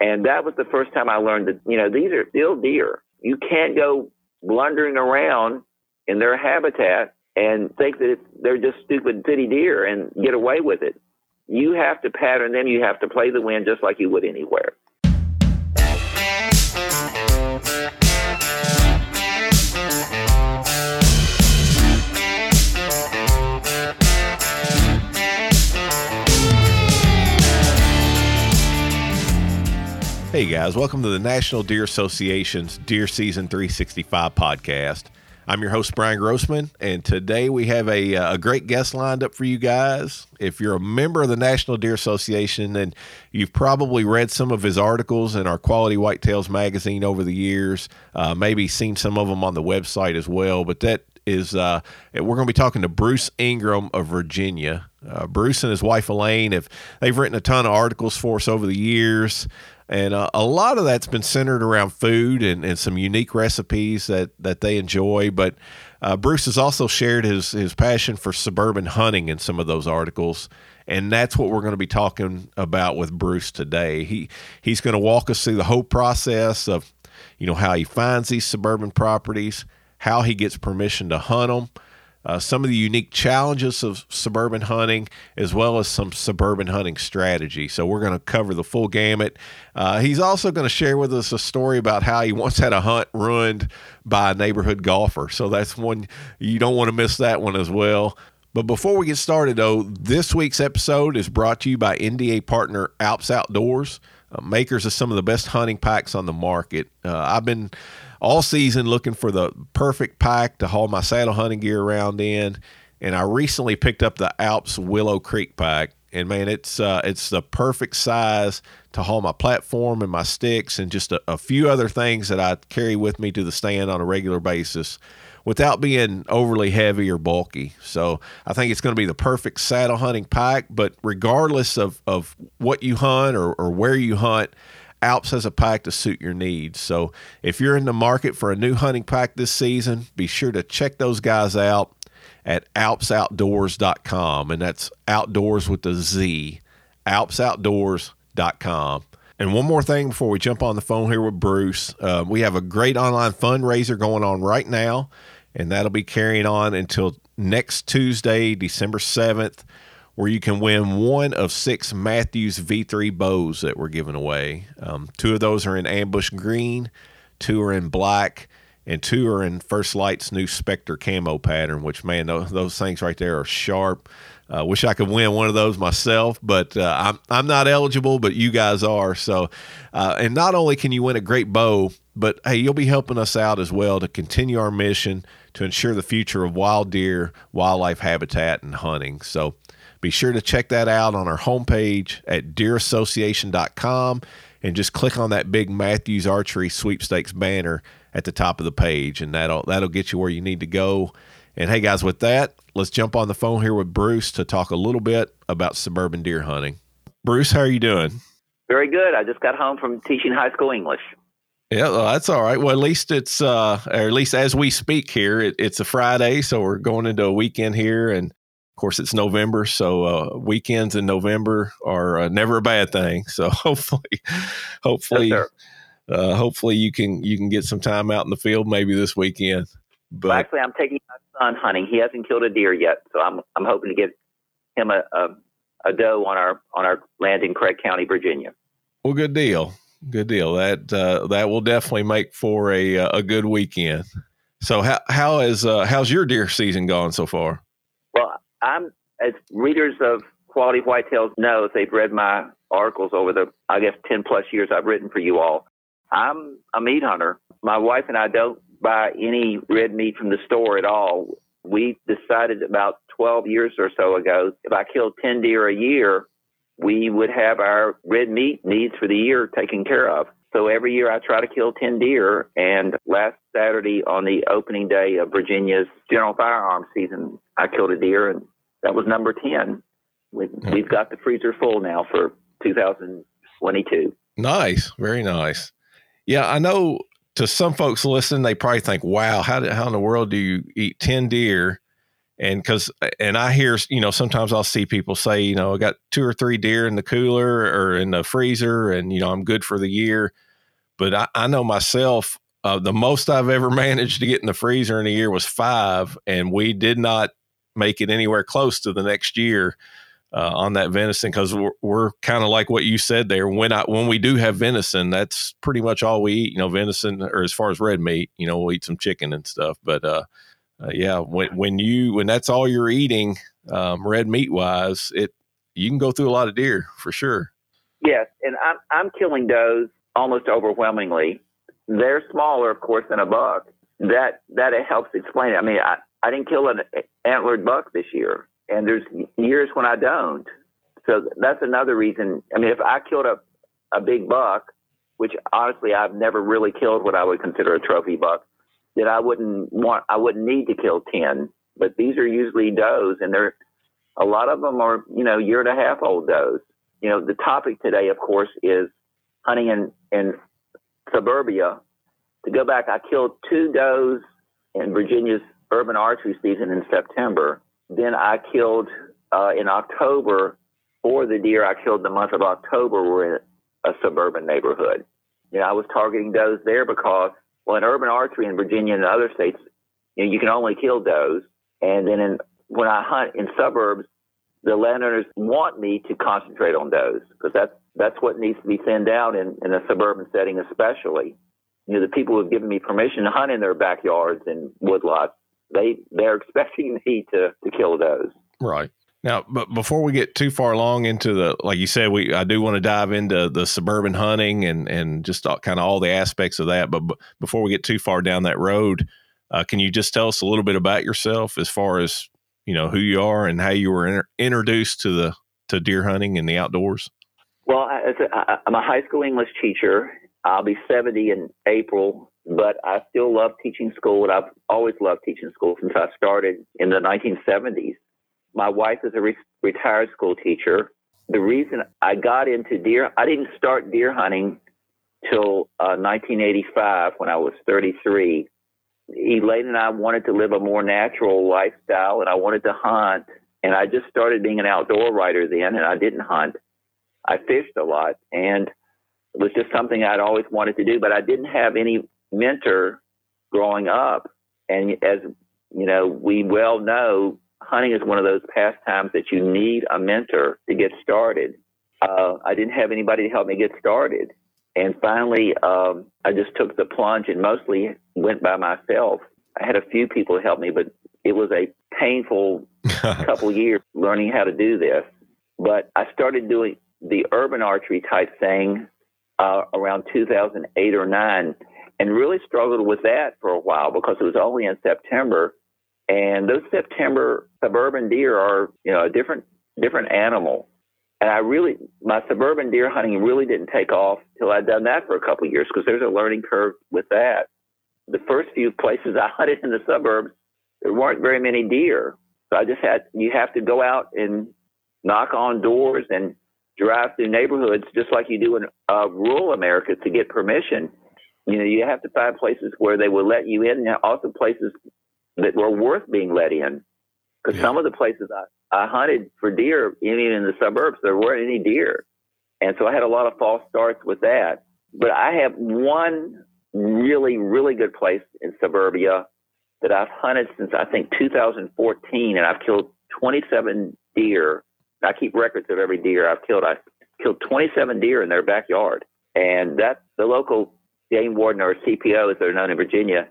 And that was the first time I learned that, you know, these are still deer. You can't go blundering around in their habitat and think that they're just stupid city deer and get away with it. You have to pattern them. You have to play the wind just like you would anywhere. Hey guys, welcome to the National Deer Association's Deer Season 365 podcast. I'm your host, Brian Grossman, and today we have a, uh, a great guest lined up for you guys. If you're a member of the National Deer Association, then you've probably read some of his articles in our Quality Whitetails magazine over the years, uh, maybe seen some of them on the website as well. But that is, uh, we're going to be talking to Bruce Ingram of Virginia. Uh, Bruce and his wife Elaine have they've written a ton of articles for us over the years and uh, a lot of that's been centered around food and, and some unique recipes that that they enjoy. But uh, Bruce has also shared his his passion for suburban hunting in some of those articles, and that's what we're going to be talking about with Bruce today. He he's going to walk us through the whole process of you know how he finds these suburban properties, how he gets permission to hunt them uh, some of the unique challenges of suburban hunting, as well as some suburban hunting strategy. So, we're going to cover the full gamut. Uh, he's also going to share with us a story about how he once had a hunt ruined by a neighborhood golfer. So, that's one you don't want to miss that one as well. But before we get started, though, this week's episode is brought to you by NDA partner Alps OutdoorZ, uh, makers of some of the best hunting packs on the market. Uh, I've been all season looking for the perfect pack to haul my saddle hunting gear around in. And I recently picked up the Alps Willow Creek pack. And man, it's uh, it's the perfect size to haul my platform and my sticks and just a, a few other things that I carry with me to the stand on a regular basis without being overly heavy or bulky. So I think it's going to be the perfect saddle hunting pack. But regardless of, of what you hunt or, or where you hunt, Alps has a pack to suit your needs. So if you're in the market for a new hunting pack this season, be sure to check those guys out at alpsoutdoorz.com. And that's outdoors with the Z, alpsoutdoorz.com. And one more thing before we jump on the phone here with Bruce, uh, we have a great online fundraiser going on right now, and that'll be carrying on until next Tuesday, December 7th where you can win one of six Mathews V3 bows that we're giving away. Um, two of those are in ambush green, two are in black, and two are in First Lite's new Specter camo pattern. Which man, those, those things right there are sharp. I uh, wish I could win one of those myself, but uh, I'm I'm not eligible, but you guys are. So, uh, and not only can you win a great bow, but hey, you'll be helping us out as well to continue our mission to ensure the future of wild deer, wildlife habitat, and hunting. So, be sure to check that out on our homepage at deerassociation.com and just click on that big Mathews Archery Sweepstakes banner at the top of the page, and that'll that'll get you where you need to go. And hey, guys, with that, let's jump on the phone here with Bruce to talk a little bit about suburban deer hunting. Bruce, how are you doing? Very good. I just got home from teaching high school English. Yeah, well, that's all right. Well, at least it's, uh, or at least as we speak here, it, it's a Friday, so we're going into a weekend here, and of course, it's November, so uh, weekends in November are uh, never a bad thing. So hopefully, hopefully, yes, uh, hopefully you can you can get some time out in the field maybe this weekend. But well, actually, I'm taking my son hunting. He hasn't killed a deer yet, so I'm I'm hoping to get him a, a, a doe on our on our land in Craig County, Virginia. Well, good deal, good deal. That uh, that will definitely make for a a good weekend. So how how is uh, how's your deer season gone so far? Well, I'm as readers of Quality Whitetails know they've read my articles over the I guess ten plus years I've written for you all. I'm a meat hunter. My wife and I don't buy any red meat from the store at all. We decided about 12 years or so ago if I killed 10 deer a year, we would have our red meat needs for the year taken care of. So every year I try to kill 10 deer. And last Saturday on the opening day of Virginia's general firearms season, I killed a deer and that was number 10. We've, we've got the freezer full now for 2022. Nice. Very nice. Yeah, I know to some folks listening, they probably think, wow, how, did, how in the world do you eat 10 deer and because and I hear you know sometimes I'll see people say you know I got two or three deer in the cooler or in the freezer and you know I'm good for the year, but I, I know myself uh, the most I've ever managed to get in the freezer in a year was five, and we did not make it anywhere close to the next year uh, on that venison because we're, we're kind of like what you said there. When I when we do have venison, that's pretty much all we eat. You know, venison or as far as red meat, you know, we'll eat some chicken and stuff, but uh, uh, yeah, when when you when that's all you're eating, um, red meat wise, it you can go through a lot of deer for sure. Yes, and I'm I'm killing does almost overwhelmingly. They're smaller, of course, than a buck. That that helps explain it. I mean, I, I didn't kill an antlered buck this year, and there's years when I don't. So that's another reason. I mean, if I killed a a big buck, which honestly I've never really killed what I would consider a trophy buck, that I wouldn't want, I wouldn't need to kill 10, but these are usually does and they're, a lot of them are, you know, year and a half old does. You know, the topic today, of course, is hunting in, in suburbia. To go back, I killed two does in Virginia's urban archery season in September. Then I killed uh, in October four the deer I killed the month of October were in a suburban neighborhood. You know, I was targeting does there because well, in urban archery in Virginia and other states, you know, you can only kill does. And then in, when I hunt in suburbs, the landowners want me to concentrate on does because that's that's what needs to be thinned out in, in a suburban setting, especially. You know, the people who have given me permission to hunt in their backyards and woodlots, they they're expecting me to to kill those. Right. Now, but before we get too far along into the, like you said, we I do want to dive into the suburban hunting and and just kind of all the aspects of that. But b- before we get too far down that road, uh, can you just tell us a little bit about yourself as far as you know who you are and how you were inter- introduced to the to deer hunting and the outdoors? Well, I, I'm a high school English teacher. I'll be 70 in April, but I still love teaching school. And I've always loved teaching school since I started in the 1970s. My wife is a re- retired school teacher. The reason I got into deer, I didn't start deer hunting till uh, 1985 when I was 33. Elaine and I wanted to live a more natural lifestyle, and I wanted to hunt. And I just started being an outdoor writer then, and I didn't hunt. I fished a lot, and it was just something I'd always wanted to do. But I didn't have any mentor growing up, and as you know, we well know hunting is one of those pastimes that you need a mentor to get started. Uh, I didn't have anybody to help me get started. And finally, um, I just took the plunge and mostly went by myself. I had a few people help me, but it was a painful couple years learning how to do this. But I started doing the urban archery type thing uh, around 2008 or 9 and really struggled with that for a while because it was only in September and those September suburban deer are, you know, a different different animal. And I really, my suburban deer hunting really didn't take off till I'd done that for a couple of years because there's a learning curve with that. The first few places I hunted in the suburbs, there weren't very many deer. So I just had, you have to go out and knock on doors and drive through neighborhoods just like you do in uh, rural America to get permission. You know, you have to find places where they will let you in, and also places that were worth being let in. Because yeah. some of the places I, I hunted for deer, even in the suburbs, there weren't any deer. And so I had a lot of false starts with that. But I have one really, really good place in suburbia that I've hunted since I think 2014, and I've killed 27 deer. I keep records of every deer I've killed. I killed 27 deer in their backyard, and that's the local game warden or CPO, as they're known in Virginia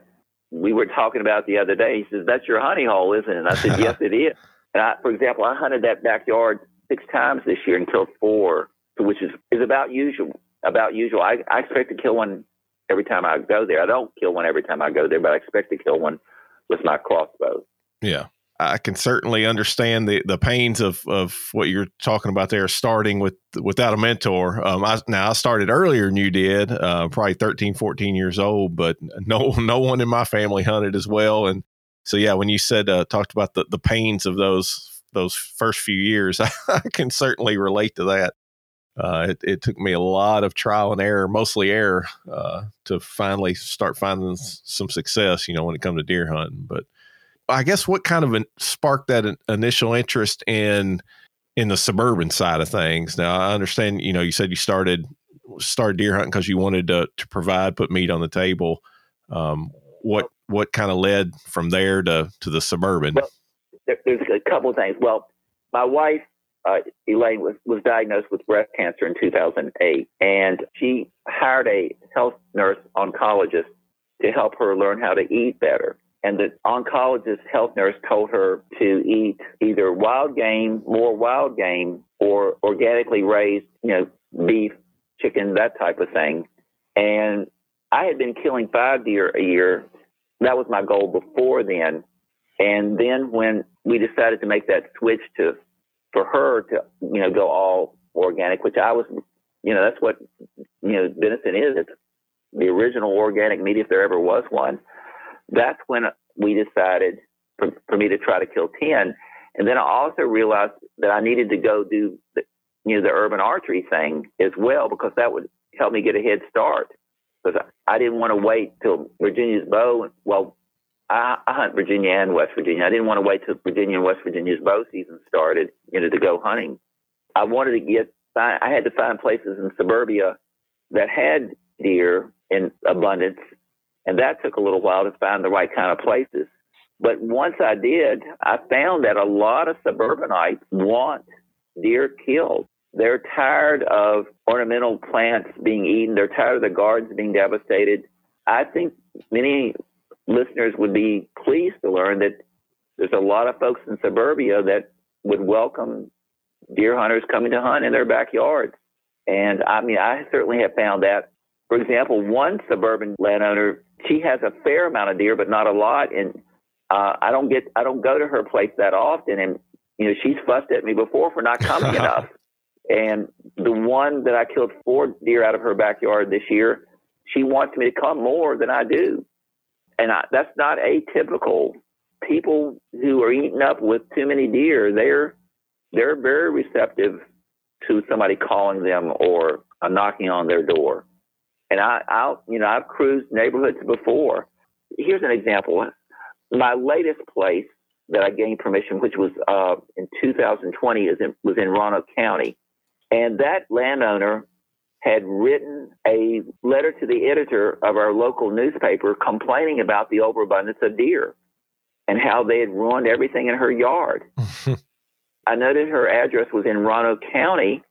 we were talking about the other day. He says, "That's your honey hole, isn't it?" And I said, "Yes, it is." And I, for example, I hunted that backyard six times this year and killed four, which is is about usual. About usual. I, I expect to kill one every time I go there. I don't kill one every time I go there, but I expect to kill one with my crossbow. Yeah. I can certainly understand the, the pains of, of what you're talking about there, starting with without a mentor. Um, I, now I started earlier than you did, uh, probably 13, 14 years old, but no no one in my family hunted as well. And so yeah, when you said uh, talked about the, the pains of those those first few years, I, can certainly relate to that. Uh, it, it, took me a lot of trial and error, mostly error, uh, to finally start finding some success. You know, when it comes to deer hunting, but I guess what kind of sparked that initial interest in in the suburban side of things? Now I understand, you know, you said you started started deer hunting because you wanted to to provide, put meat on the table. Um, what what kind of led from there to to the suburban? Well, there, there's a couple of things. Well, my wife uh, Elaine was, was diagnosed with breast cancer in 2008, and she hired a health nurse oncologist to help her learn how to eat better. And the oncologist health nurse told her to eat either wild game, more wild game, or organically raised, you know, beef, chicken, that type of thing. And I had been killing five deer a year. That was my goal before then. And then when we decided to make that switch to for her to you know go all organic, which I was, you know, that's what you know venison is. It's the original organic meat if there ever was one. That's when we decided for, for me to try to kill ten, and then I also realized that I needed to go do the, you know the urban archery thing as well because that would help me get a head start because I, I didn't want to wait till Virginia's bow. Well, I, I hunt Virginia and West Virginia. I didn't want to wait till Virginia and West Virginia's bow season started, you know, to go hunting. I wanted to get. I had to find places in suburbia that had deer in abundance, and that took a little while to find the right kind of places. But once I did, I found that a lot of suburbanites want deer killed. They're tired of ornamental plants being eaten. They're tired of the gardens being devastated. I think many listeners would be pleased to learn that there's a lot of folks in suburbia that would welcome deer hunters coming to hunt in their backyards. And I mean, I certainly have found that. For example, one suburban landowner, she has a fair amount of deer, but not a lot. And uh, I don't get, I don't go to her place that often. And, you know, she's fussed at me before for not coming enough. And the one that I killed four deer out of her backyard this year, she wants me to come more than I do and I, that's not atypical. People who are eaten up with too many deer, they're they're very receptive to somebody calling them or knocking on their door. And I, I'll, you know, I've cruised neighborhoods before. Here's an example. My latest place that I gained permission, which was uh, in 2020, is in, was in Roanoke County, and that landowner had written a letter to the editor of our local newspaper complaining about the overabundance of deer and how they had ruined everything in her yard. I noted her address was in Roanoke County,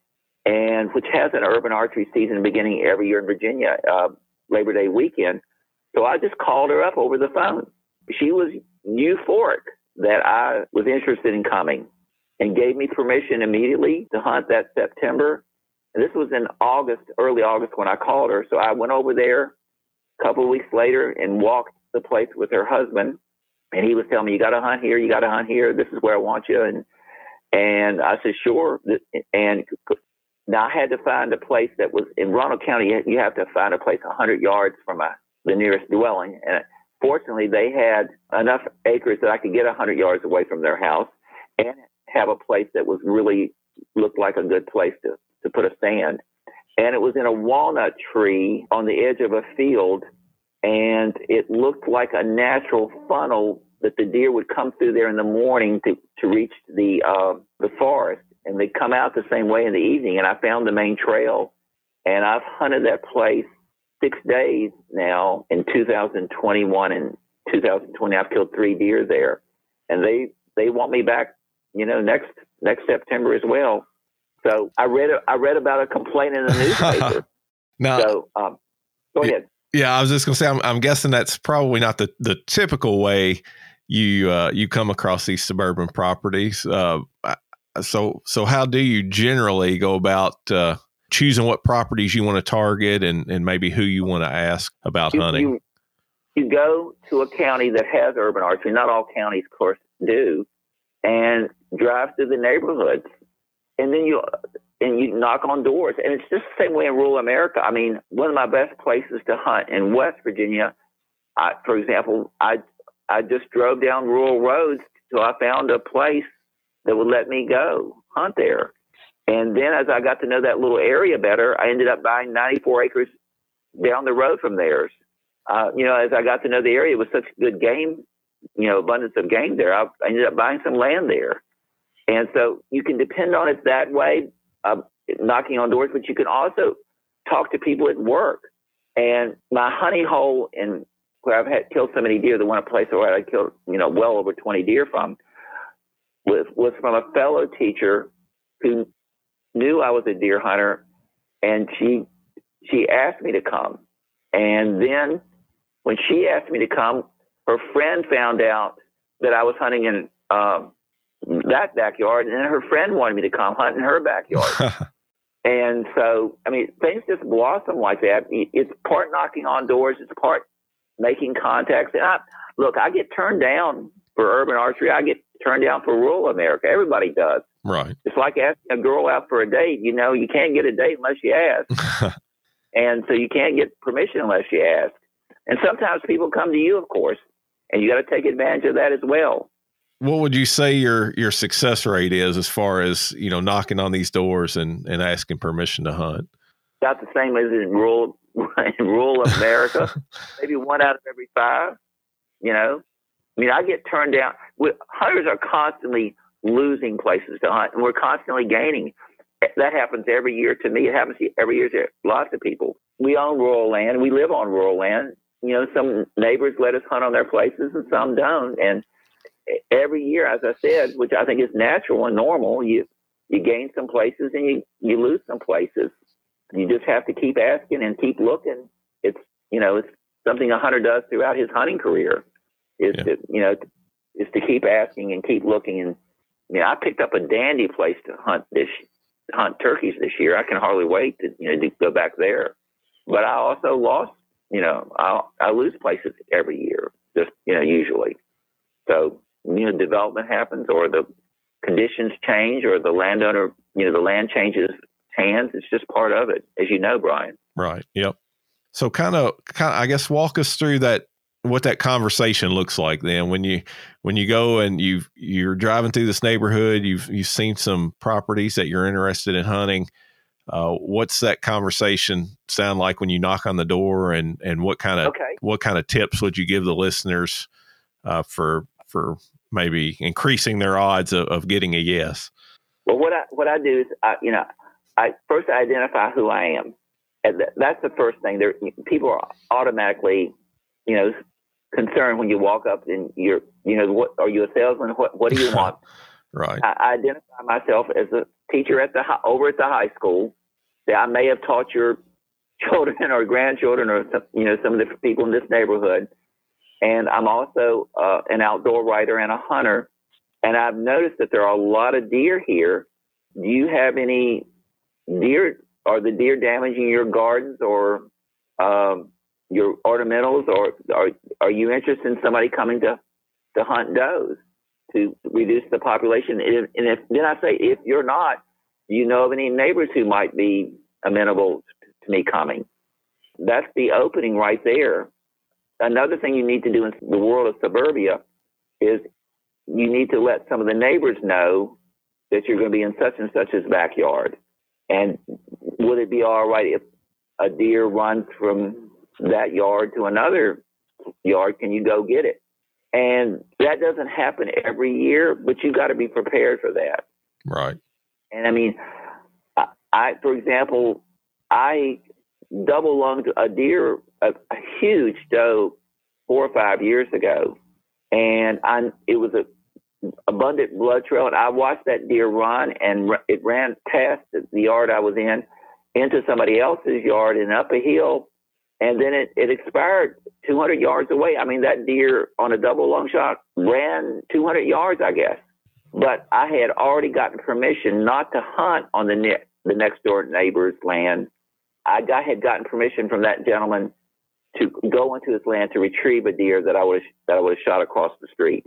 and which has an urban archery season beginning every year in Virginia, uh, Labor Day weekend. So I just called her up over the phone. She was euphoric that I was interested in coming and gave me permission immediately to hunt that September this was in August, early August when I called her. So I went over there a couple of weeks later and walked the place with her husband. And he was telling me, you got to hunt here. You got to hunt here. This is where I want you. And, and I said, sure. And now I had to find a place that was in Roanoke County. You have to find a place 100 yards from a, the nearest dwelling. And fortunately, they had enough acres that I could get 100 yards away from their house and have a place that was really looked like a good place to to put a stand. And it was in a walnut tree on the edge of a field, and it looked like a natural funnel that the deer would come through there in the morning to, to reach the uh, the forest, and they come out the same way in the evening. And I found the main trail, and I've hunted that place six days now in 2021 and 2020. I've killed three deer there, and they they want me back, you know, next next September as well. So I read I read about a complaint in the newspaper. now, so um, go ahead. Yeah, I was just going to say, I'm, I'm, guessing that's probably not the, the typical way you uh, you come across these suburban properties. Uh, so so how do you generally go about uh, choosing what properties you want to target and, and maybe who you want to ask about you, hunting? You, you go to a county that has urban archery. Not all counties, of course, do, and drive through the neighborhoods and then you and you knock on doors, and it's just the same way in rural America. I mean, one of my best places to hunt in West Virginia, I, for example, I I just drove down rural roads till I found a place that would let me go hunt there. And then as I got to know that little area better, I ended up buying 94 acres down the road from theirs. Uh, you know, as I got to know the area, it was such good game you know abundance of game there. I, I ended up buying some land there, and so you can depend on it that way, uh, knocking on doors. But you can also talk to people at work. And my honey hole in where I've had killed so many deer, the one place where I killed you know well over twenty deer from, was was from a fellow teacher who knew I was a deer hunter, and she she asked me to come, and then when she asked me to come, her friend found out that I was hunting in um, that backyard, and then her friend wanted me to come hunt in her backyard. and so, I mean, things just blossom like that. It's part knocking on doors, it's part making contacts. And I, look, I get turned down for urban archery. I get turned down for rural America. Everybody does. Right. It's like asking a girl out for a date. You know, you can't get a date unless you ask. and so you can't get permission unless you ask. And sometimes people come to you, of course, and you got to take advantage of that as well. What would you say your your success rate is as far as you know knocking on these doors and, and asking permission to hunt? About the same as in rural in rural America. Maybe one out of every five. You know, I mean, I get turned down. Hunters are constantly losing places to hunt, and we're constantly gaining. That happens every year to me. It happens every year to lots of people. We own rural land. We live on rural land. You know, some neighbors let us hunt on their places, and some don't. And every year, as I said, which I think is natural and normal, you you gain some places and you you lose some places. You just have to keep asking and keep looking. It's you know it's something a hunter does throughout his hunting career. Is yeah. to, you know is to keep asking and keep looking. And you know I picked up a dandy place to hunt this hunt turkeys this year. I can hardly wait to you know to go back there. But I also lost. You know I I lose places every year. Just you know usually. So you know development happens or the conditions change or the landowner you know the land changes hands it's just part of it as you know brian right yep so kind of kind of i guess walk us through that what that conversation looks like then when you when you go and you you're driving through this neighborhood you've you've seen some properties that you're interested in hunting uh, what's that conversation sound like when you knock on the door and and what kind of okay. what kind of tips would you give the listeners uh, for for maybe increasing their odds of, of getting a yes? Well, what I what I do is, I, you know, I first identify who I am, and that's the first thing. There, people are automatically, you know, concerned when you walk up and you're, you know, what are you a salesman? What what do you want? right. I, I identify myself as a teacher at the over at the high school. That I may have taught your children or grandchildren or some, you know some of the people in this neighborhood and I'm also uh, an outdoor writer and a hunter. And I've noticed that there are a lot of deer here. Do you have any deer? Are the deer damaging your gardens or um, your ornamentals, or are are you interested in somebody coming to to hunt does to reduce the population? And if then I say if you're not, do you know of any neighbors who might be amenable to me coming? That's the opening right there another thing you need to do in the world of suburbia is you need to let some of the neighbors know that you're going to be in such and such's backyard. And would it be all right if a deer runs from that yard to another yard? Can you go get it? And that doesn't happen every year, but you got to be prepared for that. Right. And I mean, I, I for example, I double lunged a deer, a, a huge doe, four or five years ago, and I it was a abundant blood trail, and I watched that deer run, and it ran past the yard I was in into somebody else's yard and up a hill, and then it, it expired 200 yards away. I mean, that deer on a double lung shot ran 200 yards, I guess. But I had already gotten permission not to hunt on the ne- the next door neighbor's land I got, had gotten permission from that gentleman to go into his land to retrieve a deer that I would that I was shot across the street.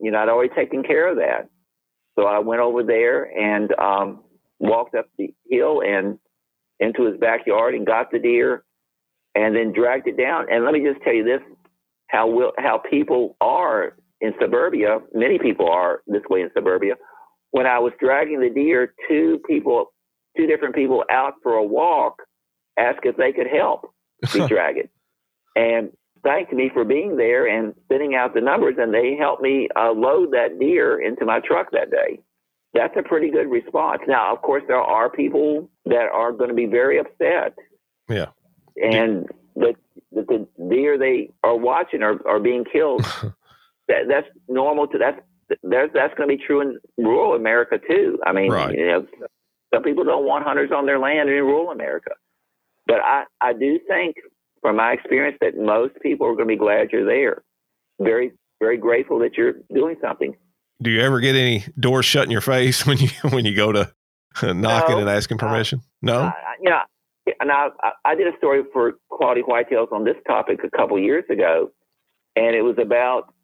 You know, I'd already taken care of that, so I went over there and um, walked up the hill and into his backyard and got the deer, and then dragged it down. And let me just tell you this: how will how people are in suburbia. Many people are this way in suburbia. When I was dragging the deer, two people, two different people out for a walk asked if they could help me drag it. And thanked me for being there and spitting out the numbers, and they helped me uh, load that deer into my truck that day. That's a pretty good response. Now, of course, there are people that are going to be very upset. Yeah. And the, the, the deer they are watching are, are being killed. that, that's normal to that's that's that's going to be true in rural America too. I mean, right. you know, some people don't want hunters on their land in rural America, but I I do think from my experience that most people are going to be glad you're there. Very very grateful that you're doing something. Do you ever get any doors shut in your face when you when you go to knocking no, and asking permission? No. Uh, yeah, and I, I did a story for Quality Whitetails on this topic a couple years ago, and it was about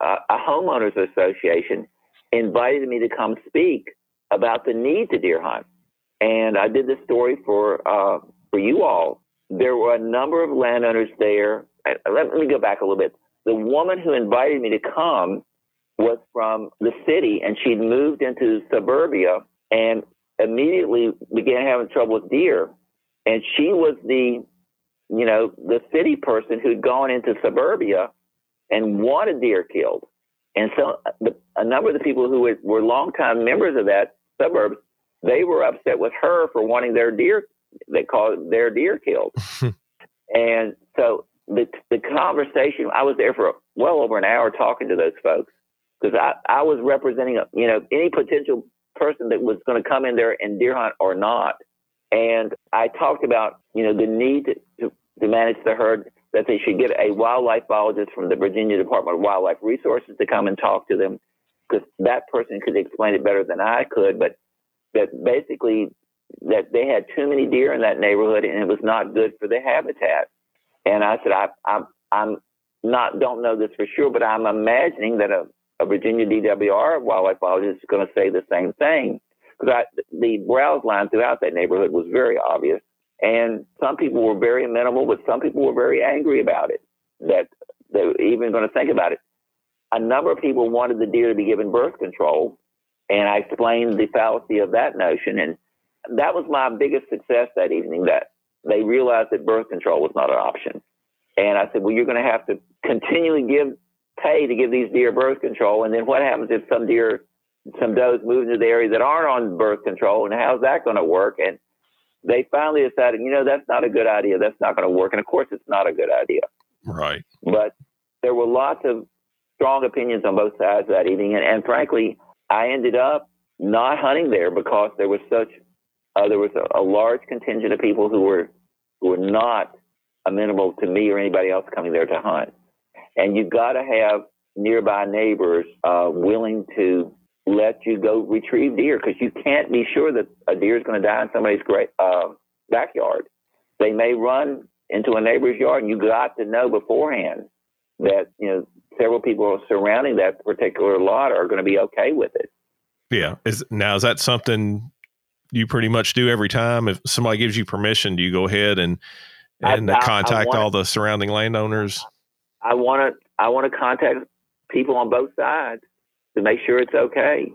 a, a homeowners association invited me to come speak about the need to deer hunt, and I did this story for uh, for you all. There were a number of landowners there. Let me go back a little bit. The woman who invited me to come was from the city, and she'd moved into suburbia and immediately began having trouble with deer and she was the, you know, the city person who'd gone into suburbia and wanted deer killed. And so uh, the, a number of the people who were, were longtime members of that suburb, they were upset with her for wanting their deer, they call it their deer killed. and so the, the conversation, I was there for well over an hour talking to those folks because I, I was representing, a, you know, any potential person that was going to come in there and deer hunt or not. And I talked about, you know, the need to, to manage the herd, that they should get a wildlife biologist from the Virginia Department of Wildlife Resources to come and talk to them because that person could explain it better than I could. But that basically that they had too many deer in that neighborhood and it was not good for the habitat. And I said, I, I, I'm not don't know this for sure, but I'm imagining that a, a Virginia DWR wildlife biologist is going to say the same thing because the browse line throughout that neighborhood was very obvious. And some people were very amenable, but some people were very angry about it, that they were even going to think about it. A number of people wanted the deer to be given birth control, and I explained the fallacy of that notion. And that was my biggest success that evening, that they realized that birth control was not an option. And I said, well, you're going to have to continually give pay to give these deer birth control. And then what happens if some deer some does move into the area that aren't on birth control, and how's that going to work? And they finally decided, you know, that's not a good idea. That's not going to work. And of course, it's not a good idea. Right. But there were lots of strong opinions on both sides that evening, and, and frankly, I ended up not hunting there because there was such uh, there was a, a large contingent of people who were who were not amenable to me or anybody else coming there to hunt. And you've got to have nearby neighbors uh, willing to let you go retrieve deer because you can't be sure that a deer is going to die in somebody's great, uh, backyard. They may run into a neighbor's yard, and you got to know beforehand that you know several people surrounding that particular lot are going to be okay with it. Yeah. Is now is that something you pretty much do every time? If somebody gives you permission, do you go ahead and and I, contact I wanna, all the surrounding landowners? I want to I want to contact people on both sides to make sure it's okay.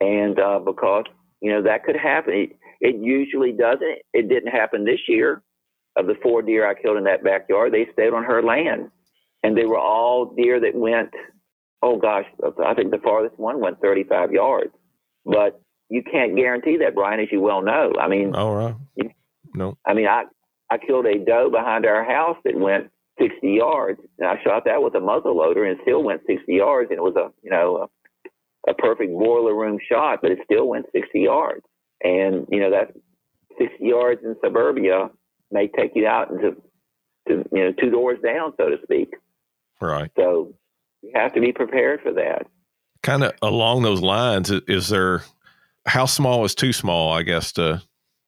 And uh, because, you know, that could happen. It, it usually doesn't. It didn't happen this year. Of the four deer I killed in that backyard, they stayed on her land. And they were all deer that went, oh gosh, I think the farthest one went 35 yards. But you can't guarantee that, Brian, as you well know. I mean, all right. no. I mean, I, I killed a doe behind our house that went 60 yards. And I shot that with a muzzle loader and still went 60 yards. And it was a, you know, a perfect boiler room shot, but it still went 60 yards. And, you know, that 60 yards in suburbia may take you out into, to, you know, two doors down, so to speak. Right. So you have to be prepared for that. Kind of along those lines, is there, how small is too small, I guess, to,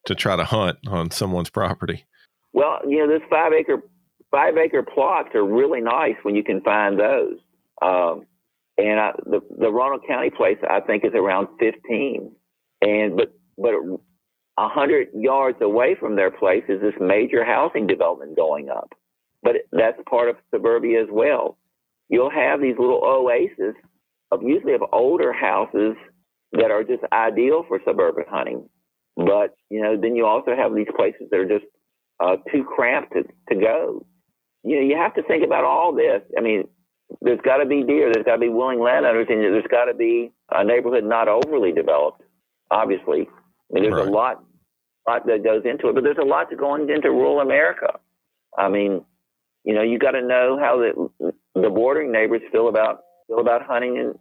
to try to hunt on someone's property? Well, you know, this five acre, five acre plots are really nice when you can find those. Um, and I, the the Roanoke County place I think is around 15, and but but a hundred yards away from their place is this major housing development going up, but that's part of suburbia as well. You'll have these little oases of usually of older houses that are just ideal for suburban hunting, but you know then you also have these places that are just uh, too cramped to, to go. you know, you have to think about all this. I mean, there's got to be deer, there's got to be willing landowners, and there's got to be a neighborhood not overly developed. Obviously, I mean, there's right. a lot, lot that goes into it, but there's a lot that goes into rural America. I mean, you know, you got to know how the the bordering neighbors feel about feel about hunting in,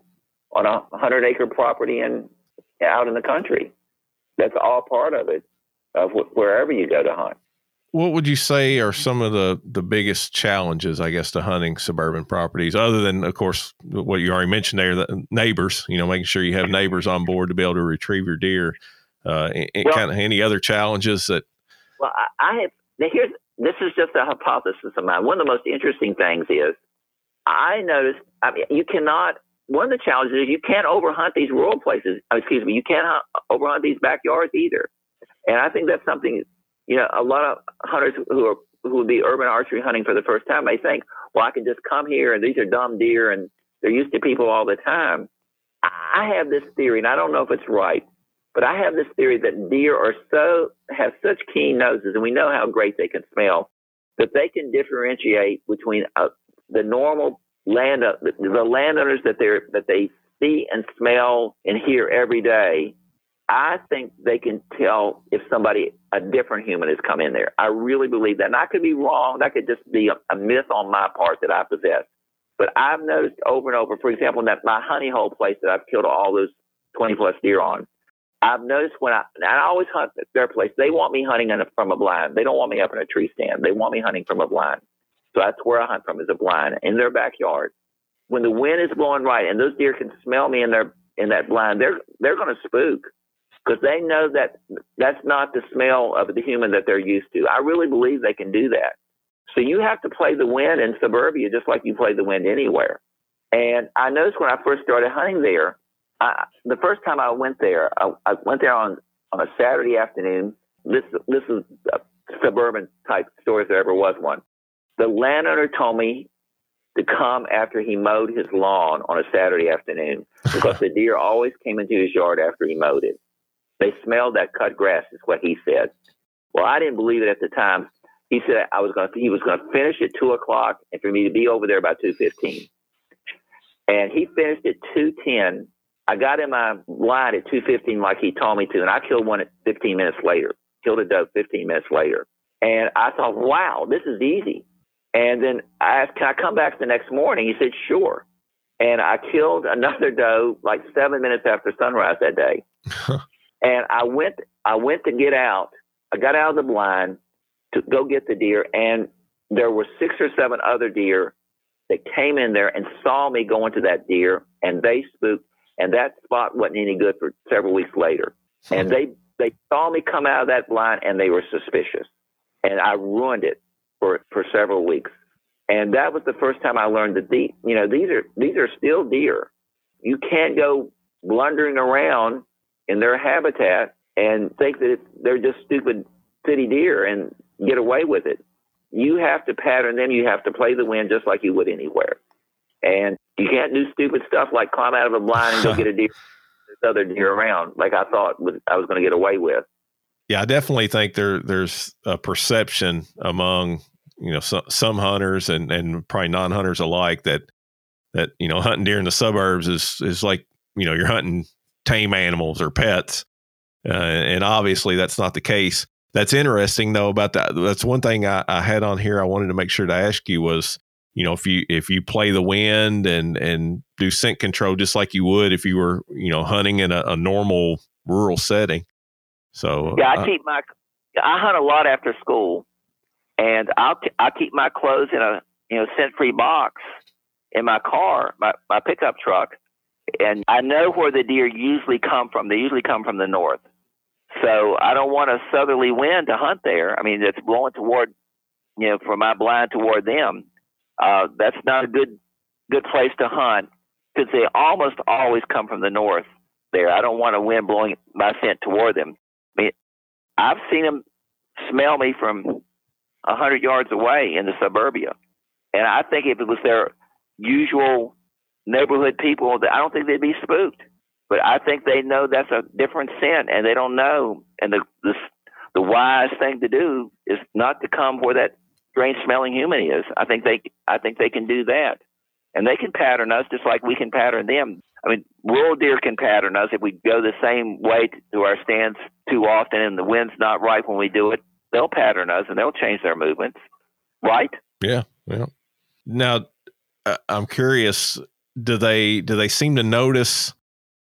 on a hundred acre property and out in the country. That's all part of it, of wh- wherever you go to hunt. What would you say are some of the the biggest challenges, I guess, to hunting suburban properties, other than, of course, what you already mentioned there, the neighbors. You know, making sure you have neighbors on board to be able to retrieve your deer. Uh, well, kind of any other challenges that? Well, I, I have. Here's this is just a hypothesis of mine. One of the most interesting things is I noticed. I mean, you cannot. One of the challenges is you can't overhunt these rural places. Oh, excuse me, you can't overhunt these backyards either. And I think that's something. You know, a lot of hunters who are who would be urban archery hunting for the first time may think, well, I can just come here and these are dumb deer and they're used to people all the time. I have this theory, and I don't know if it's right, but I have this theory that deer are so have such keen noses, and we know how great they can smell, that they can differentiate between uh, the normal land uh, the, the landowners that they that they see and smell and hear every day. I think they can tell if somebody a different human has come in there. I really believe that, and I could be wrong. That could just be a, a myth on my part that I possess. But I've noticed over and over, for example, in that my honey hole place that I've killed all those 20 plus deer on, I've noticed when I, and I always hunt at their place, they want me hunting a, from a blind. They don't want me up in a tree stand. They want me hunting from a blind. So that's where I hunt from is a blind in their backyard. When the wind is blowing right and those deer can smell me in their in that blind, they're they're going to spook because they know that that's not the smell of the human that they're used to. I really believe they can do that. So you have to play the wind in suburbia just like you play the wind anywhere. And I noticed when I first started hunting there, I, the first time I went there, I, I went there on, on a Saturday afternoon. This this is a suburban type store if there ever was one. The landowner told me to come after he mowed his lawn on a Saturday afternoon because the deer always came into his yard after he mowed it. They smelled that cut grass, is what he said. Well, I didn't believe it at the time. He said I was going to, he was going to finish at two o'clock and for me to be over there by two fifteen. And he finished at two ten I got in my line at 215 like he told me to, and I killed one at 15 minutes later. Killed a doe 15 minutes later. And I thought, wow, this is easy. And then I asked, can I come back the next morning? He said, sure. And I killed another doe like seven minutes after sunrise that day. and I went, I went to get out. I got out of the blind to go get the deer, and there were six or seven other deer that came in there and saw me going to that deer, and they spooked and that spot wasn't any good for several weeks later. Hmm. And they they saw me come out of that blind, and they were suspicious, and I ruined it for for several weeks. And that was the first time I learned that the you know these are these are still deer. You can't go blundering around in their habitat and think that they're just stupid city deer and get away with it. You have to pattern them. You have to play the wind just like you would anywhere. And you can't do stupid stuff like climb out of a blind and go get a deer. There's other deer around, like I thought I was going to get away with. Yeah, I definitely think there there's a perception among you know some some hunters and and probably non hunters alike that that you know hunting deer in the suburbs is is like you know you're hunting tame animals or pets, uh, and obviously that's not the case. That's interesting though about that. That's one thing I, I had on here. I wanted to make sure to ask you was you know if you if you play the wind and and do scent control just like you would if you were you know hunting in a, a normal rural setting so yeah i uh, keep my i hunt a lot after school and i'll i keep my clothes in a you know scent free box in my car my my pickup truck and i know where the deer usually come from. They usually come from the north. So i don't want a southerly wind to hunt there. I mean it's blowing toward you know from my blind toward them. Uh, that's not a good good place to hunt because they almost always come from the north. There, I don't want a wind blowing my scent toward them. I mean, I've seen them smell me from a hundred yards away in the suburbia, and I think if it was their usual neighborhood people, I don't think they'd be spooked. But I think they know that's a different scent, and they don't know. And the the, the wise thing to do is not to come where that strange smelling human is. I think they I think they can do that, and they can pattern us just like we can pattern them. I mean, rural deer can pattern us if we go the same way to our stands too often, and the wind's not right when we do it. They'll pattern us, and they'll change their movements, right? Yeah, yeah. Now, uh, I'm curious. Do they do they seem to notice,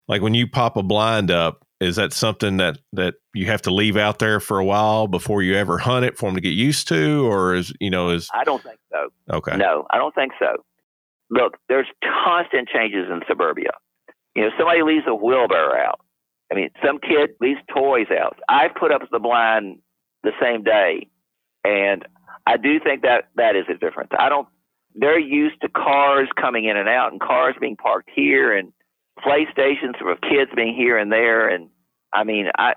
like when you pop a blind up? Is that something that that you have to leave out there for a while before you ever hunt it for them to get used to, or is you know is I don't think so. okay? No, I don't think so. Look, there's constant changes in suburbia. You know, somebody leaves a wheelbarrow out. I mean, some kid leaves toys out. I put up the blind the same day, and I do think that that is a difference. I don't. They're used to cars coming in and out, and cars being parked here, and playstations for kids being here and there. And I mean, I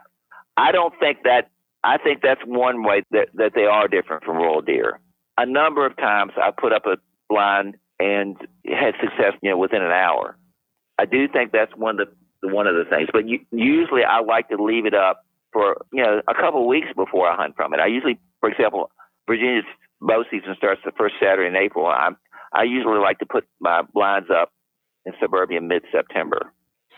I don't think that. I think that's one way that that they are different from rural deer. A number of times I put up a blind and had success, you know, within an hour. I do think that's one of the one of the things. But you, usually I like to leave it up for you know a couple of weeks before I hunt from it. I usually, for example, Virginia's bow season starts the first Saturday in April. I'm I usually like to put my blinds up in suburbia mid September.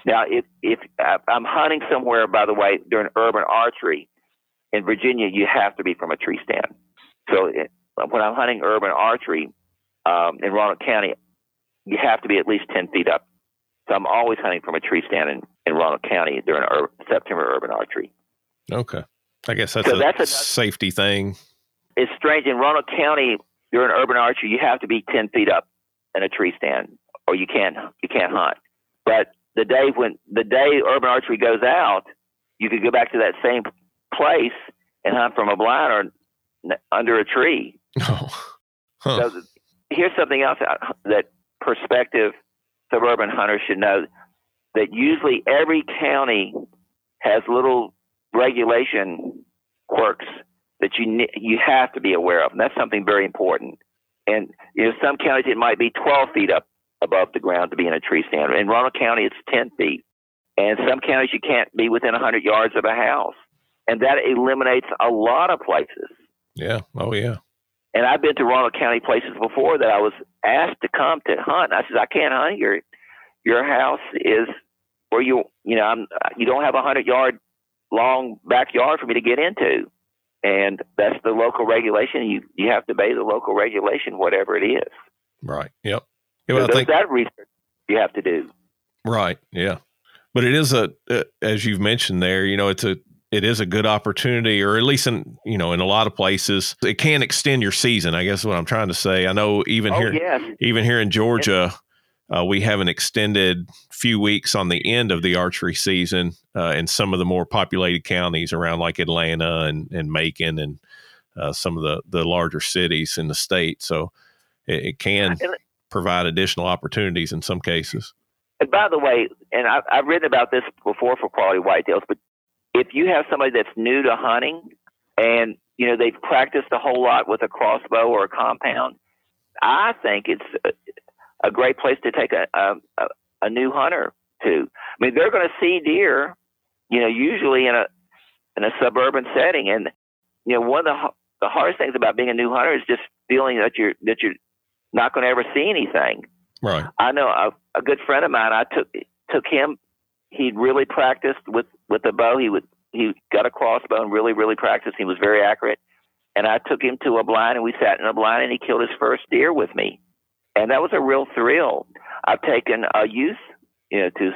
Now, if if I'm hunting somewhere, by the way, during urban archery in Virginia, you have to be from a tree stand. So it, when I'm hunting urban archery um, in Roanoke County, you have to be at least ten feet up. So I'm always hunting from a tree stand in, in Roanoke County during ur- September urban archery. Okay, I guess that's, So a, that's a- safety thing. It's strange in Roanoke County during urban archery, you have to be ten feet up in a tree stand, or you can't you can't hunt. But the day when the day urban archery goes out, you could go back to that same place and hunt from a blind or under a tree. Oh, huh. So here's something else that prospective suburban hunters should know that usually every county has little regulation quirks that you you have to be aware of, and that's something very important. And you know, some counties it might be 12 feet up above the ground to be in a tree stand. In Roanoke County, it's 10 feet, and some counties you can't be within 100 yards of a house, and that eliminates a lot of places. yeah. Oh, yeah. And I've been to Roanoke County places before that I was asked to come to hunt. I said, I can't hunt. Your your house is where you you know I'm you don't have a hundred yard long backyard for me to get into, and that's the local regulation. You you have to obey the local regulation, whatever it is. Right. Yep. Yeah, So well, think that research you have to do. Right. Yeah. But it is a, uh, as you've mentioned there, you know, it's a, it is a good opportunity, or at least in, you know, in a lot of places, it can extend your season. I guess is what I'm trying to say. I know even Oh here, yes, even here in Georgia, uh, we have an extended few weeks on the end of the archery season uh, in some of the more populated counties around like Atlanta and, and Macon and uh, some of the, the larger cities in the state. So it, it can provide additional opportunities in some cases. And by the way, and I've, I've written about this before for quality whitetails, but if you have somebody that's new to hunting and you know they've practiced a whole lot with a crossbow or a compound, I think it's a, great place to take a, a a new hunter to. I mean, they're going to see deer, you know, usually in a in a suburban setting, and you know, one of the the hardest things about being a new hunter is just feeling that you're that you're not going to ever see anything. Right. I know a, a good friend of mine. I took took him. He'd really practiced with with the bow. He would he got a crossbow and really really practiced. He was very accurate. And I took him to a blind, and we sat in a blind, and he killed his first deer with me, and that was a real thrill. I've taken a youth, you know, to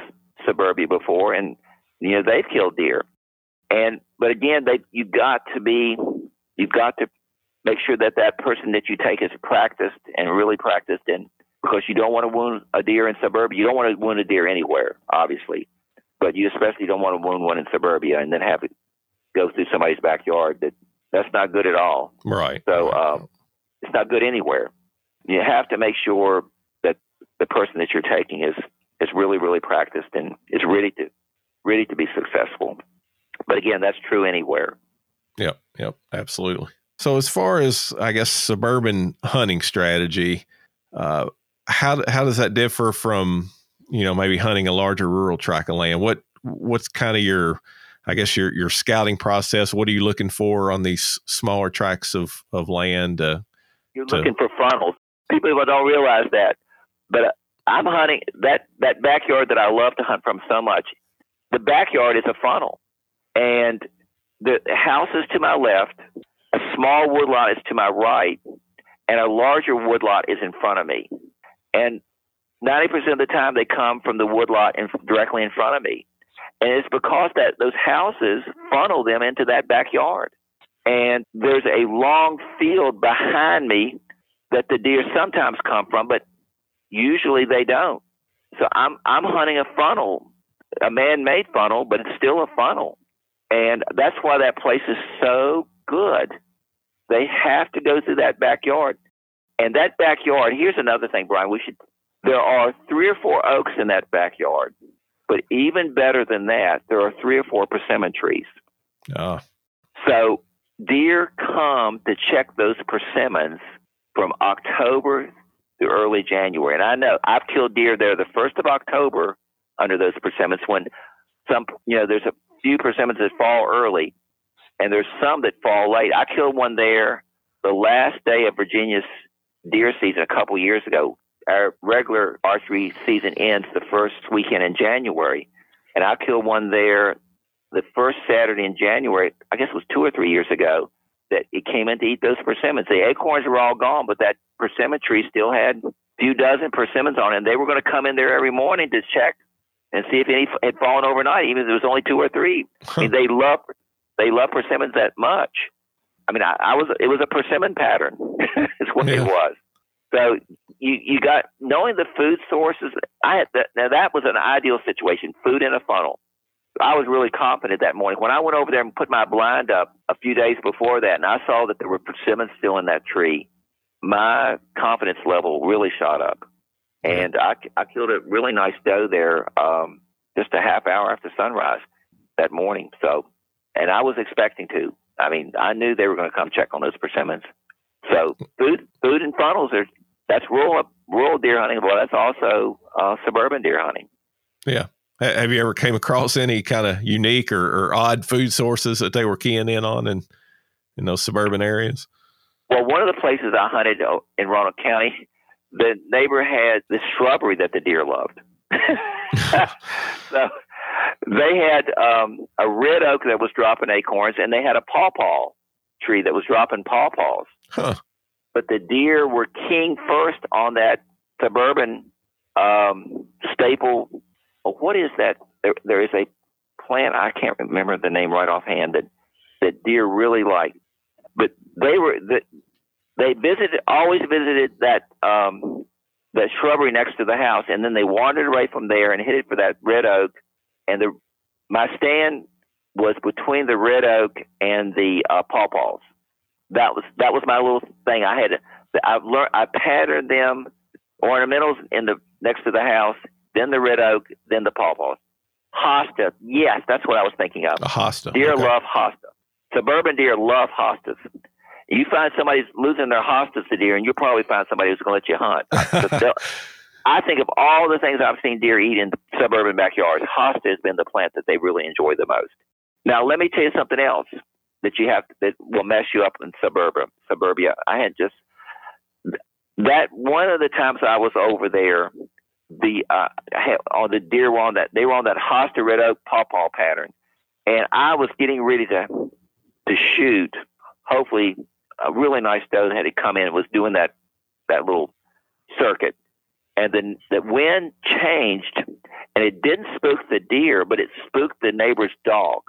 suburbia before, and you know they've killed deer, and but again, they you got to be, you've got to make sure that that person that you take is practiced and really practiced and because you don't want to wound a deer in suburbia. You don't want to wound a deer anywhere, obviously, but you especially don't want to wound one in suburbia and then have it go through somebody's backyard. That that's not good at all. Right. So um, it's not good anywhere. You have to make sure that the person that you're taking is is really really practiced and is ready to ready to be successful. But again, that's true anywhere. Yep. Yep. Absolutely. So as far as I guess suburban hunting strategy, uh, how how does that differ from you know maybe hunting a larger rural tract of land? What what's kind of your I guess your your scouting process? What are you looking for on these smaller tracts of of land? Uh, You're looking for funnels. People don't realize that, but uh, I'm hunting that that backyard that I love to hunt from so much. The backyard is a funnel, and the house is to my left. A small woodlot is to my right, and a larger woodlot is in front of me. And 90% of the time, they come from the woodlot in, directly in front of me. And it's because that those houses funnel them into that backyard. And there's a long field behind me that the deer sometimes come from, but usually they don't. So I'm I'm hunting a funnel, a man-made funnel, but it's still a funnel. And that's why that place is so good. They have to go through that backyard. And that backyard, here's another thing, Brian, we should there are three or four oaks in that backyard. But even better than that, there are three or four persimmon trees. Oh. So deer come to check those persimmons from October to early January. And I know I've killed deer there the first of October under those persimmons when some you know, there's a few persimmons that fall early and there's some that fall late. I killed one there the last day of Virginia's deer season a couple years ago. Our regular archery season ends the first weekend in January, and I killed one there the first Saturday in January. I guess it was two or three years ago that it came in to eat those persimmons. The acorns were all gone, but that persimmon tree still had a few dozen persimmons on it. And they were going to come in there every morning to check and see if any had fallen overnight, even if it was only two or three. I mean, they love they love persimmons that much. I mean, I, I was it was a persimmon pattern. is what yeah. it was. So you you got knowing the food sources. I had that, now that was an ideal situation. Food in a funnel. I was really confident that morning when I went over there and put my blind up a few days before that, and I saw that there were persimmons still in that tree. My confidence level really shot up, and I I killed a really nice doe there um, just a half hour after sunrise that morning. So, and I was expecting to. I mean, I knew they were going to come check on those persimmons. So food, food and funnels are that's rural rural deer hunting. Well, that's also uh, suburban deer hunting. Yeah. Have you ever came across any kind of unique or, or, odd food sources that they were keying in on in in those suburban areas? Well, one of the places I hunted in Roanoke County, the neighbor had this shrubbery that the deer loved. so they had um, a red oak that was dropping acorns, and they had a pawpaw tree that was dropping pawpaws. Huh. But the deer were king first on that suburban um, staple. What is that? There, there is a plant I can't remember the name right offhand that that deer really like. But they were the, they visited always visited that um, that shrubbery next to the house, and then they wandered away from there and headed for that red oak. And the my stand was between the red oak and the uh, pawpaws that was that was my little thing. I had I've learned I patterned them ornamentals in the next to the house, then the red oak, then the pawpaws. Hosta, yes, that's what I was thinking of. A hosta. Deer okay. love hosta. Suburban deer love hostas. You find somebody's losing their hostas to deer, and you'll probably find somebody who's going to let you hunt. I think of all the things I've seen deer eat in suburban backyards, hosta has been the plant that they really enjoy the most. Now, let me tell you something else that you have that will mess you up in suburbia. Suburbia. I had just that one of the times I was over there, the uh, on the deer were on that they were on that hosta red oak pawpaw pattern, and I was getting ready to to shoot. Hopefully, a really nice doe had to come in and was doing that that little circuit, and then the wind changed, and it didn't spook the deer, but it spooked the neighbor's dog.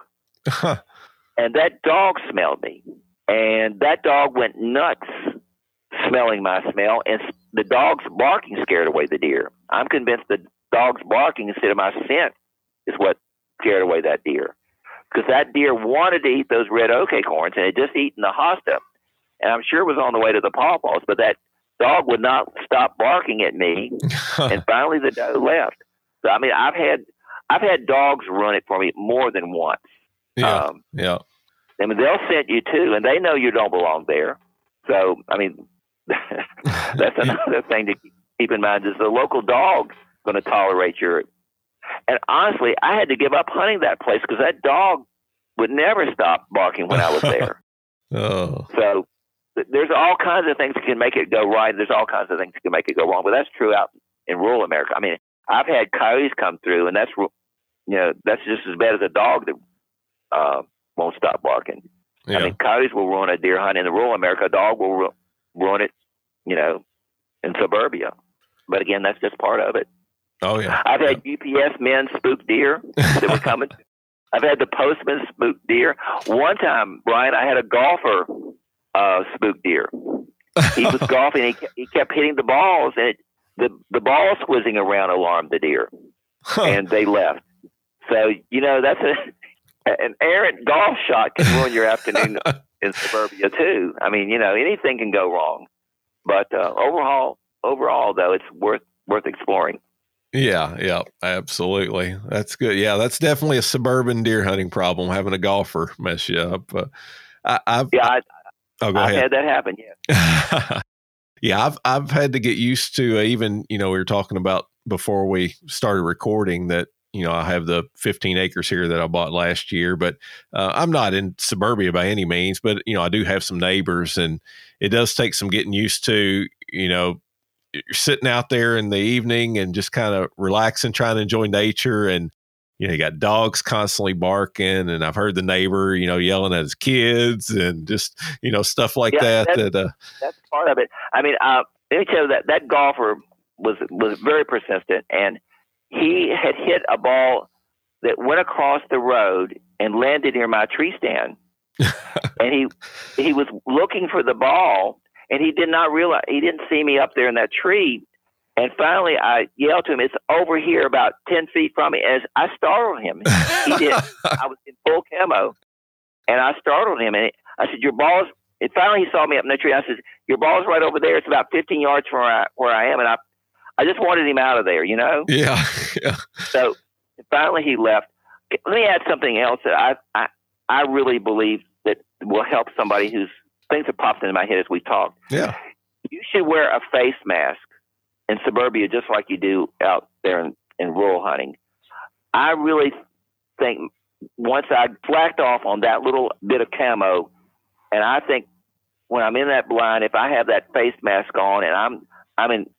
And that dog smelled me. And that dog went nuts smelling my smell. And the dog's barking scared away the deer. I'm convinced the dog's barking instead of my scent is what scared away that deer. Because that deer wanted to eat those red oak acorns and had just eaten the hosta. And I'm sure it was on the way to the pawpaws, but that dog would not stop barking at me. and finally the doe left. So I mean I've had I've had dogs run it for me more than once. Yeah. Um, yeah. I mean, they'll scent you too, and they know you don't belong there. So, I mean, that's another thing to keep in mind is the local dog going to tolerate your. And honestly, I had to give up hunting that place because that dog would never stop barking when I was there. oh. So, there's all kinds of things that can make it go right. There's all kinds of things that can make it go wrong. But that's true out in rural America. I mean, I've had coyotes come through, and that's you know that's just as bad as a dog that uh, won't stop barking. Yeah. I mean, coyotes will ruin a deer hunt in the rural America. A dog will ru- ruin it, you know, in suburbia. But again, that's just part of it. Oh yeah. I've had yeah. UPS men spook deer that were coming. I've had the postman spook deer. One time, Brian, I had a golfer uh, spook deer. He was golfing. He, he kept hitting the balls, and it, the the balls whizzing around alarmed the deer, huh. and they left. So you know that's a an errant golf shot can ruin your afternoon in suburbia too. I mean, you know, anything can go wrong. But uh, overall, overall though, it's worth worth exploring. Yeah, yeah, absolutely. That's good. Yeah, that's definitely a suburban deer hunting problem. Having a golfer mess you up. Uh, I, have yeah, I, oh, I've had that happen. Yeah, yeah. I've I've had to get used to uh, even you know we were talking about before we started recording that you know I have the 15 acres here that I bought last year, but uh, I'm not in suburbia by any means. But you know I do have some neighbors, and it does take some getting used to. You know you're sitting out there in the evening and just kind of relaxing, trying to enjoy nature. And, you know, you got dogs constantly barking. And I've heard the neighbor, you know, yelling at his kids and just, you know, stuff like yeah, that. That's, that, uh, that's part of it. I mean, uh, let me tell you that that golfer was, was very persistent and he had hit a ball that went across the road and landed near my tree stand. and he, he was looking for the ball and he did not realize he didn't see me up there in that tree. And finally, I yelled to him, "It's over here, about ten feet from me." As I startled him, he did. I was in full camo, and I startled him, and I said, "Your ball's." And finally, he saw me up in the tree. I said, "Your ball's right over there. It's about 15 yards from where I, where I am." And I, I just wanted him out of there, you know. Yeah, yeah. So finally, he left. Let me add something else that I, I, I really believe that will help somebody who's things have popped into my head as we talked. Yeah. You should wear a face mask in suburbia just like you do out there in, in rural hunting. I really think once I flacked off on that little bit of camo, and I think when I'm in that blind, if I have that face mask on and I'm I'm in,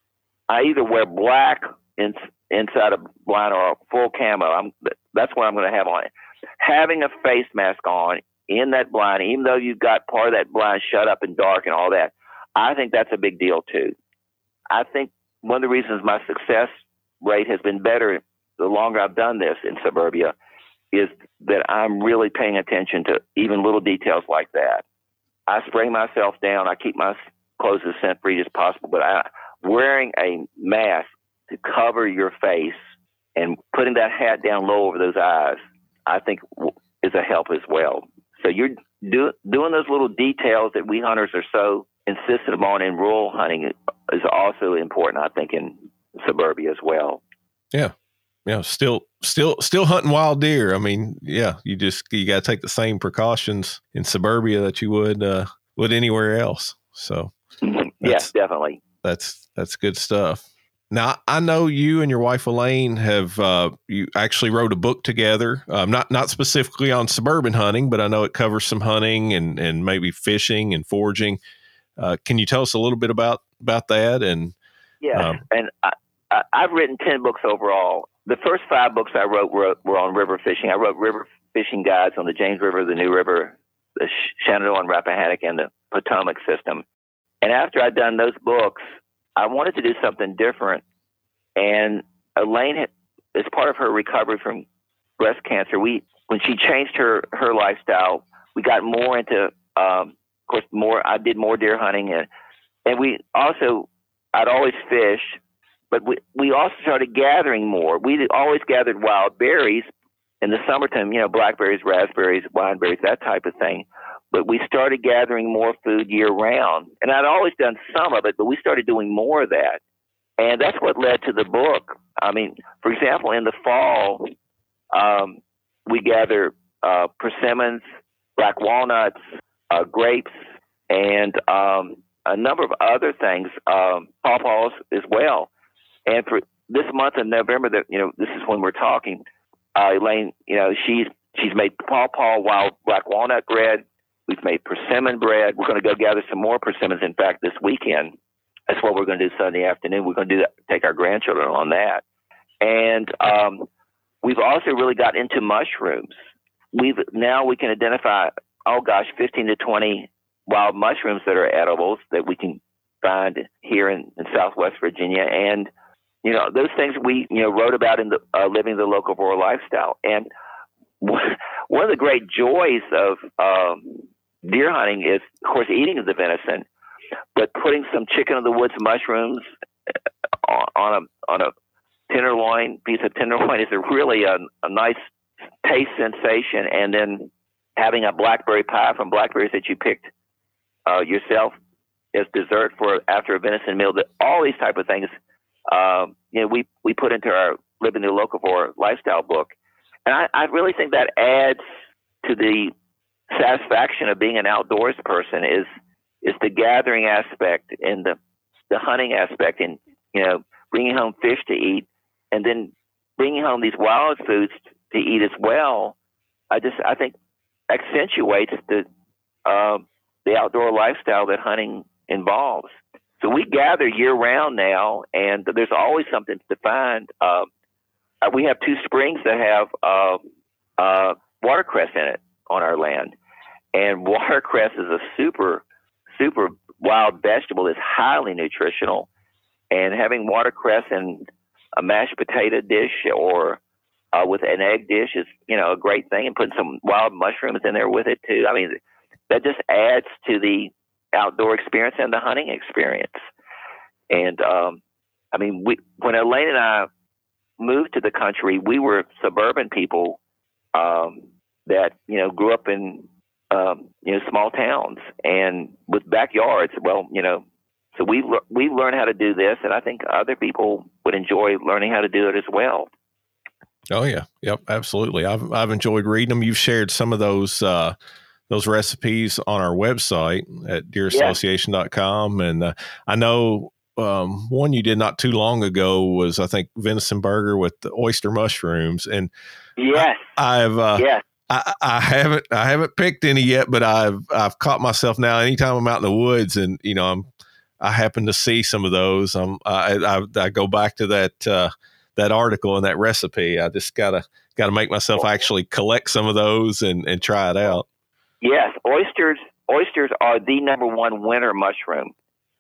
I either wear black in, inside a blind or a full camo. I'm that's what I'm going to have on. Having a face mask on in that blind, even though you've got part of that blind shut up and dark and all that, I think that's a big deal too. I think one of the reasons my success rate has been better the longer I've done this in suburbia is that I'm really paying attention to even little details like that. I spray myself down. I keep my clothes as scent free as possible, but I, wearing a mask to cover your face and putting that hat down low over those eyes, I think is a help as well. So you're do, doing those little details that we hunters are so insistent upon in rural hunting is also important, I think, in suburbia as well. Yeah. Yeah, still, still, still hunting wild deer. I mean, yeah, you just you got to take the same precautions in suburbia that you would uh, would anywhere else. So, yes, definitely. That's that's good stuff. Now I know you and your wife Elaine have uh, you actually wrote a book together. Um, not not specifically on suburban hunting, but I know it covers some hunting and and maybe fishing and foraging. Uh, can you tell us a little bit about about that? And yeah, um, and I, I, I've written ten books overall. The first five books I wrote were, were on river fishing. I wrote river fishing guides on the James River, the New River, the Shenandoah and Rappahannock, and the Potomac system. And after I'd done those books, I wanted to do something different. And Elaine, had, as part of her recovery from breast cancer, we when she changed her her lifestyle, we got more into, um, of course, more. I did more deer hunting, and and we also, I'd always fish, but we we also started gathering more. We always gathered wild berries in the summertime, you know, blackberries, raspberries, wineberries, that type of thing but we started gathering more food year round. And I'd always done some of it, but we started doing more of that. And that's what led to the book. I mean, for example, in the fall, um, we gather uh, persimmons, black walnuts, uh, grapes, and um, a number of other things, um, pawpaws as well. And for this month of November, that you know, this is when we're talking. Uh, Elaine, you know, she's she's made pawpaw wild black walnut bread We've made persimmon bread. We're going to go gather some more persimmons. In fact, this weekend, that's what we're going to do Sunday afternoon. We're going to do that, take our grandchildren on that. And um, we've also really got into mushrooms. We've now we can identify, oh gosh, 15 to 20 wild mushrooms that are edibles that we can find here in, in Southwest Virginia. And, you know, those things we, you know, wrote about in the uh, Living the locavore Lifestyle. And one of the great joys of um, deer hunting is, of course, eating the venison, but putting some chicken of the woods mushrooms uh, on a on a tenderloin piece of tenderloin is a really a, a nice taste sensation, and then having a blackberry pie from blackberries that you picked uh, yourself as dessert for after a venison meal. That all these type of things, uh, you know, we we put into our living the locavore lifestyle book, and I, I really think that adds to the satisfaction of being an outdoors person is is the gathering aspect and the the hunting aspect and you know bringing home fish to eat and then bringing home these wild foods to eat as well. I just i think accentuates the uh, the outdoor lifestyle that hunting involves. So we gather year round now and there's always something to find uh, we have two springs that have uh, uh, watercress in it on our land. And watercress is a super, super wild vegetable that's highly nutritional. And having watercress in a mashed potato dish or uh, with an egg dish is, you know, a great thing. And putting some wild mushrooms in there with it too. I mean, that just adds to the outdoor experience and the hunting experience. And um, I mean, we when Elaine and I moved to the country, we were suburban people. Um, that you know grew up in um, you know small towns and with backyards. Well, you know, so we we learned how to do this, and I think other people would enjoy learning how to do it as well. Oh yeah, yep, absolutely. I've I've enjoyed reading them. You've shared some of those uh, those recipes on our website at deerassociation.com, and uh, I know um, one you did not too long ago was I think venison burger with the oyster mushrooms, and yes, I, have uh, yes. I, I, haven't I haven't picked any yet, but I've I've caught myself now. Anytime I'm out in the woods and you know I'm I happen to see some of those. I'm I I, I go back to that uh, that article and that recipe. I just gotta gotta make myself actually collect some of those and and try it out. Yes, oysters oysters are the number one winter mushroom.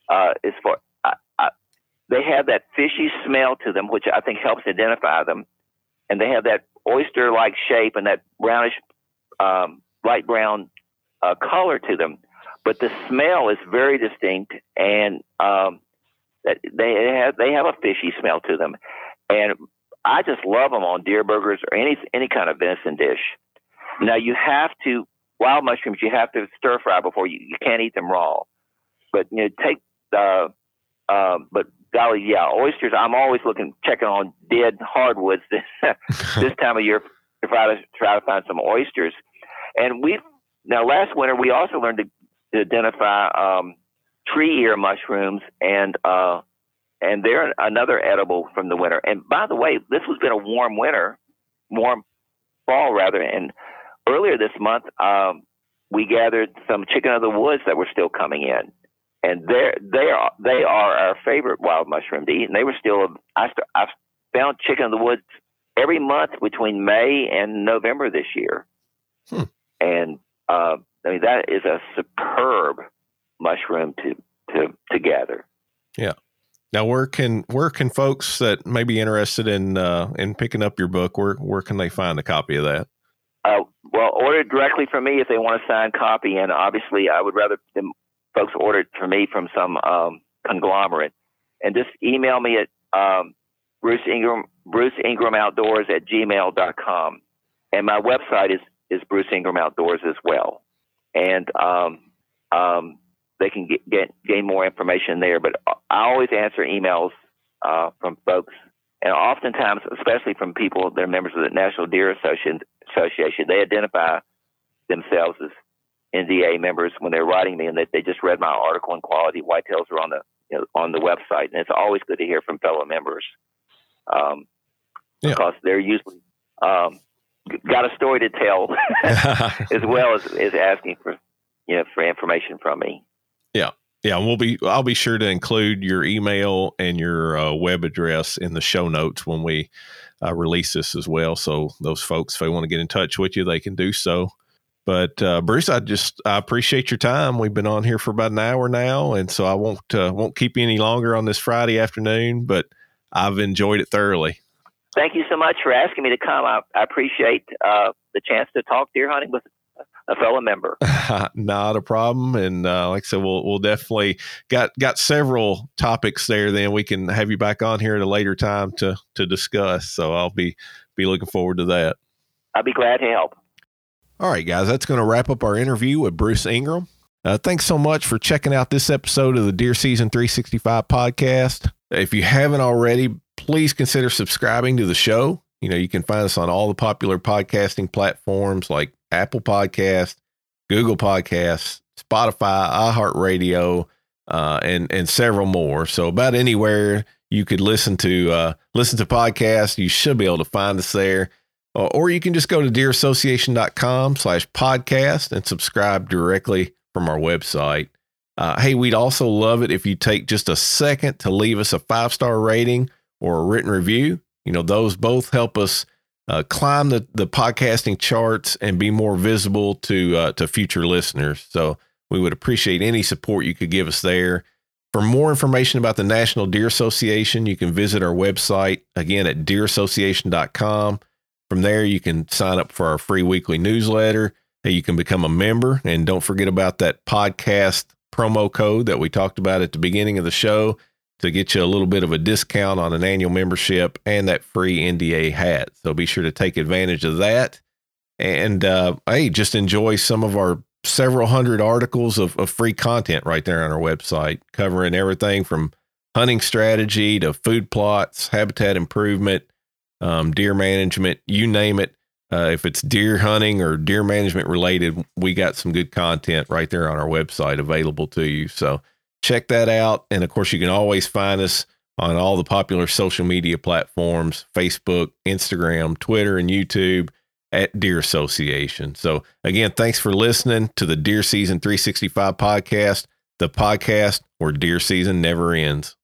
Uh, as far they have that fishy smell to them, which I think helps identify them, and they have that oyster-like shape and that brownish, um, light brown uh, color to them. But the smell is very distinct, and um, they have they have a fishy smell to them. And I just love them on deer burgers or any any kind of venison dish. Now you have to wild mushrooms. You have to stir fry before you you can't eat them raw. But you know take the uh, but golly, yeah, oysters. I'm always looking, checking on dead hardwoods this, this time of year to try to try to find some oysters. And we now last winter we also learned to, to identify um, tree ear mushrooms and uh, and they're another edible from the winter. And by the way, this has been a warm winter, warm fall rather. And earlier this month, um, we gathered some chicken of the woods that were still coming in and they they are they are our favorite wild mushroom to eat. And they were still I I found chicken in the woods every month between May and November this year, hmm. and uh, I mean that is a superb mushroom to to to gather. Yeah. Now, where can where can folks that may be interested in uh, in picking up your book? Where where can they find a copy of that? Uh, well, order directly from me if they want a signed copy, and obviously, I would rather them folks ordered for me from some um, conglomerate. And just email me at um, Bruce Ingram, Bruce Ingram Outdoors at gmail.com. And my website is, is Bruce Ingram Outdoors as well. And um, um, they can get, get, gain more information there. But I always answer emails uh, from folks, and oftentimes, especially from people that are members of the National Deer Association, Association they identify themselves as NDA members when they're writing me and that they just read my article in Quality Whitetails are on the you know, on the website, and it's always good to hear from fellow members um, yeah. because they're usually um, got a story to tell as well as, as asking for you know, for information from me. Yeah. Yeah, we'll be. I'll be sure to include your email and your uh, web address in the show notes when we uh, release this as well. So those folks, if they want to get in touch with you, they can do so. But uh, Bruce, I just I appreciate your time. We've been on here for about an hour now, and so I won't uh, won't keep you any longer on this Friday afternoon. But I've enjoyed it thoroughly. Thank you so much for asking me to come. I, I appreciate uh, the chance to talk deer hunting with a fellow member. Not a problem. And uh, like I said, we'll we'll definitely got got several topics there. Then we can have you back on here at a later time to to discuss. So I'll be be looking forward to that. I'll be glad to help. All right, guys, that's going to wrap up our interview with Bruce Ingram. Uh, thanks so much for checking out this episode of the Deer Season 365 podcast. If you haven't already, please consider subscribing to the show. You know, you can find us on all the popular podcasting platforms like Apple Podcast, Google Podcasts, Spotify, iHeartRadio, uh, and and several more. So about anywhere you could listen to uh, listen to podcasts, you should be able to find us there. Uh, or you can just go to deerassociation.com slash podcast and subscribe directly from our website. Uh, hey, we'd also love it if you take just a second to leave us a five star rating or a written review. You know, those both help us uh, climb the, the podcasting charts and be more visible to uh, to future listeners. So we would appreciate any support you could give us there. For more information about the National Deer Association, you can visit our website again at deerassociation.com. From there, you can sign up for our free weekly newsletter. You can become a member. And don't forget about that podcast promo code that we talked about at the beginning of the show to get you a little bit of a discount on an annual membership and that free NDA hat. So be sure to take advantage of that. And uh, hey, just enjoy some of our several hundred articles of, of free content right there on our website, covering everything from hunting strategy to food plots, habitat improvement, um, deer management, you name it. Uh, if it's deer hunting or deer management related, we got some good content right there on our website available to you. So check that out. And of course, you can always find us on all the popular social media platforms Facebook, Instagram, Twitter, and YouTube at Deer Association. So, again, thanks for listening to the Deer Season 365 podcast, the podcast where deer season never ends.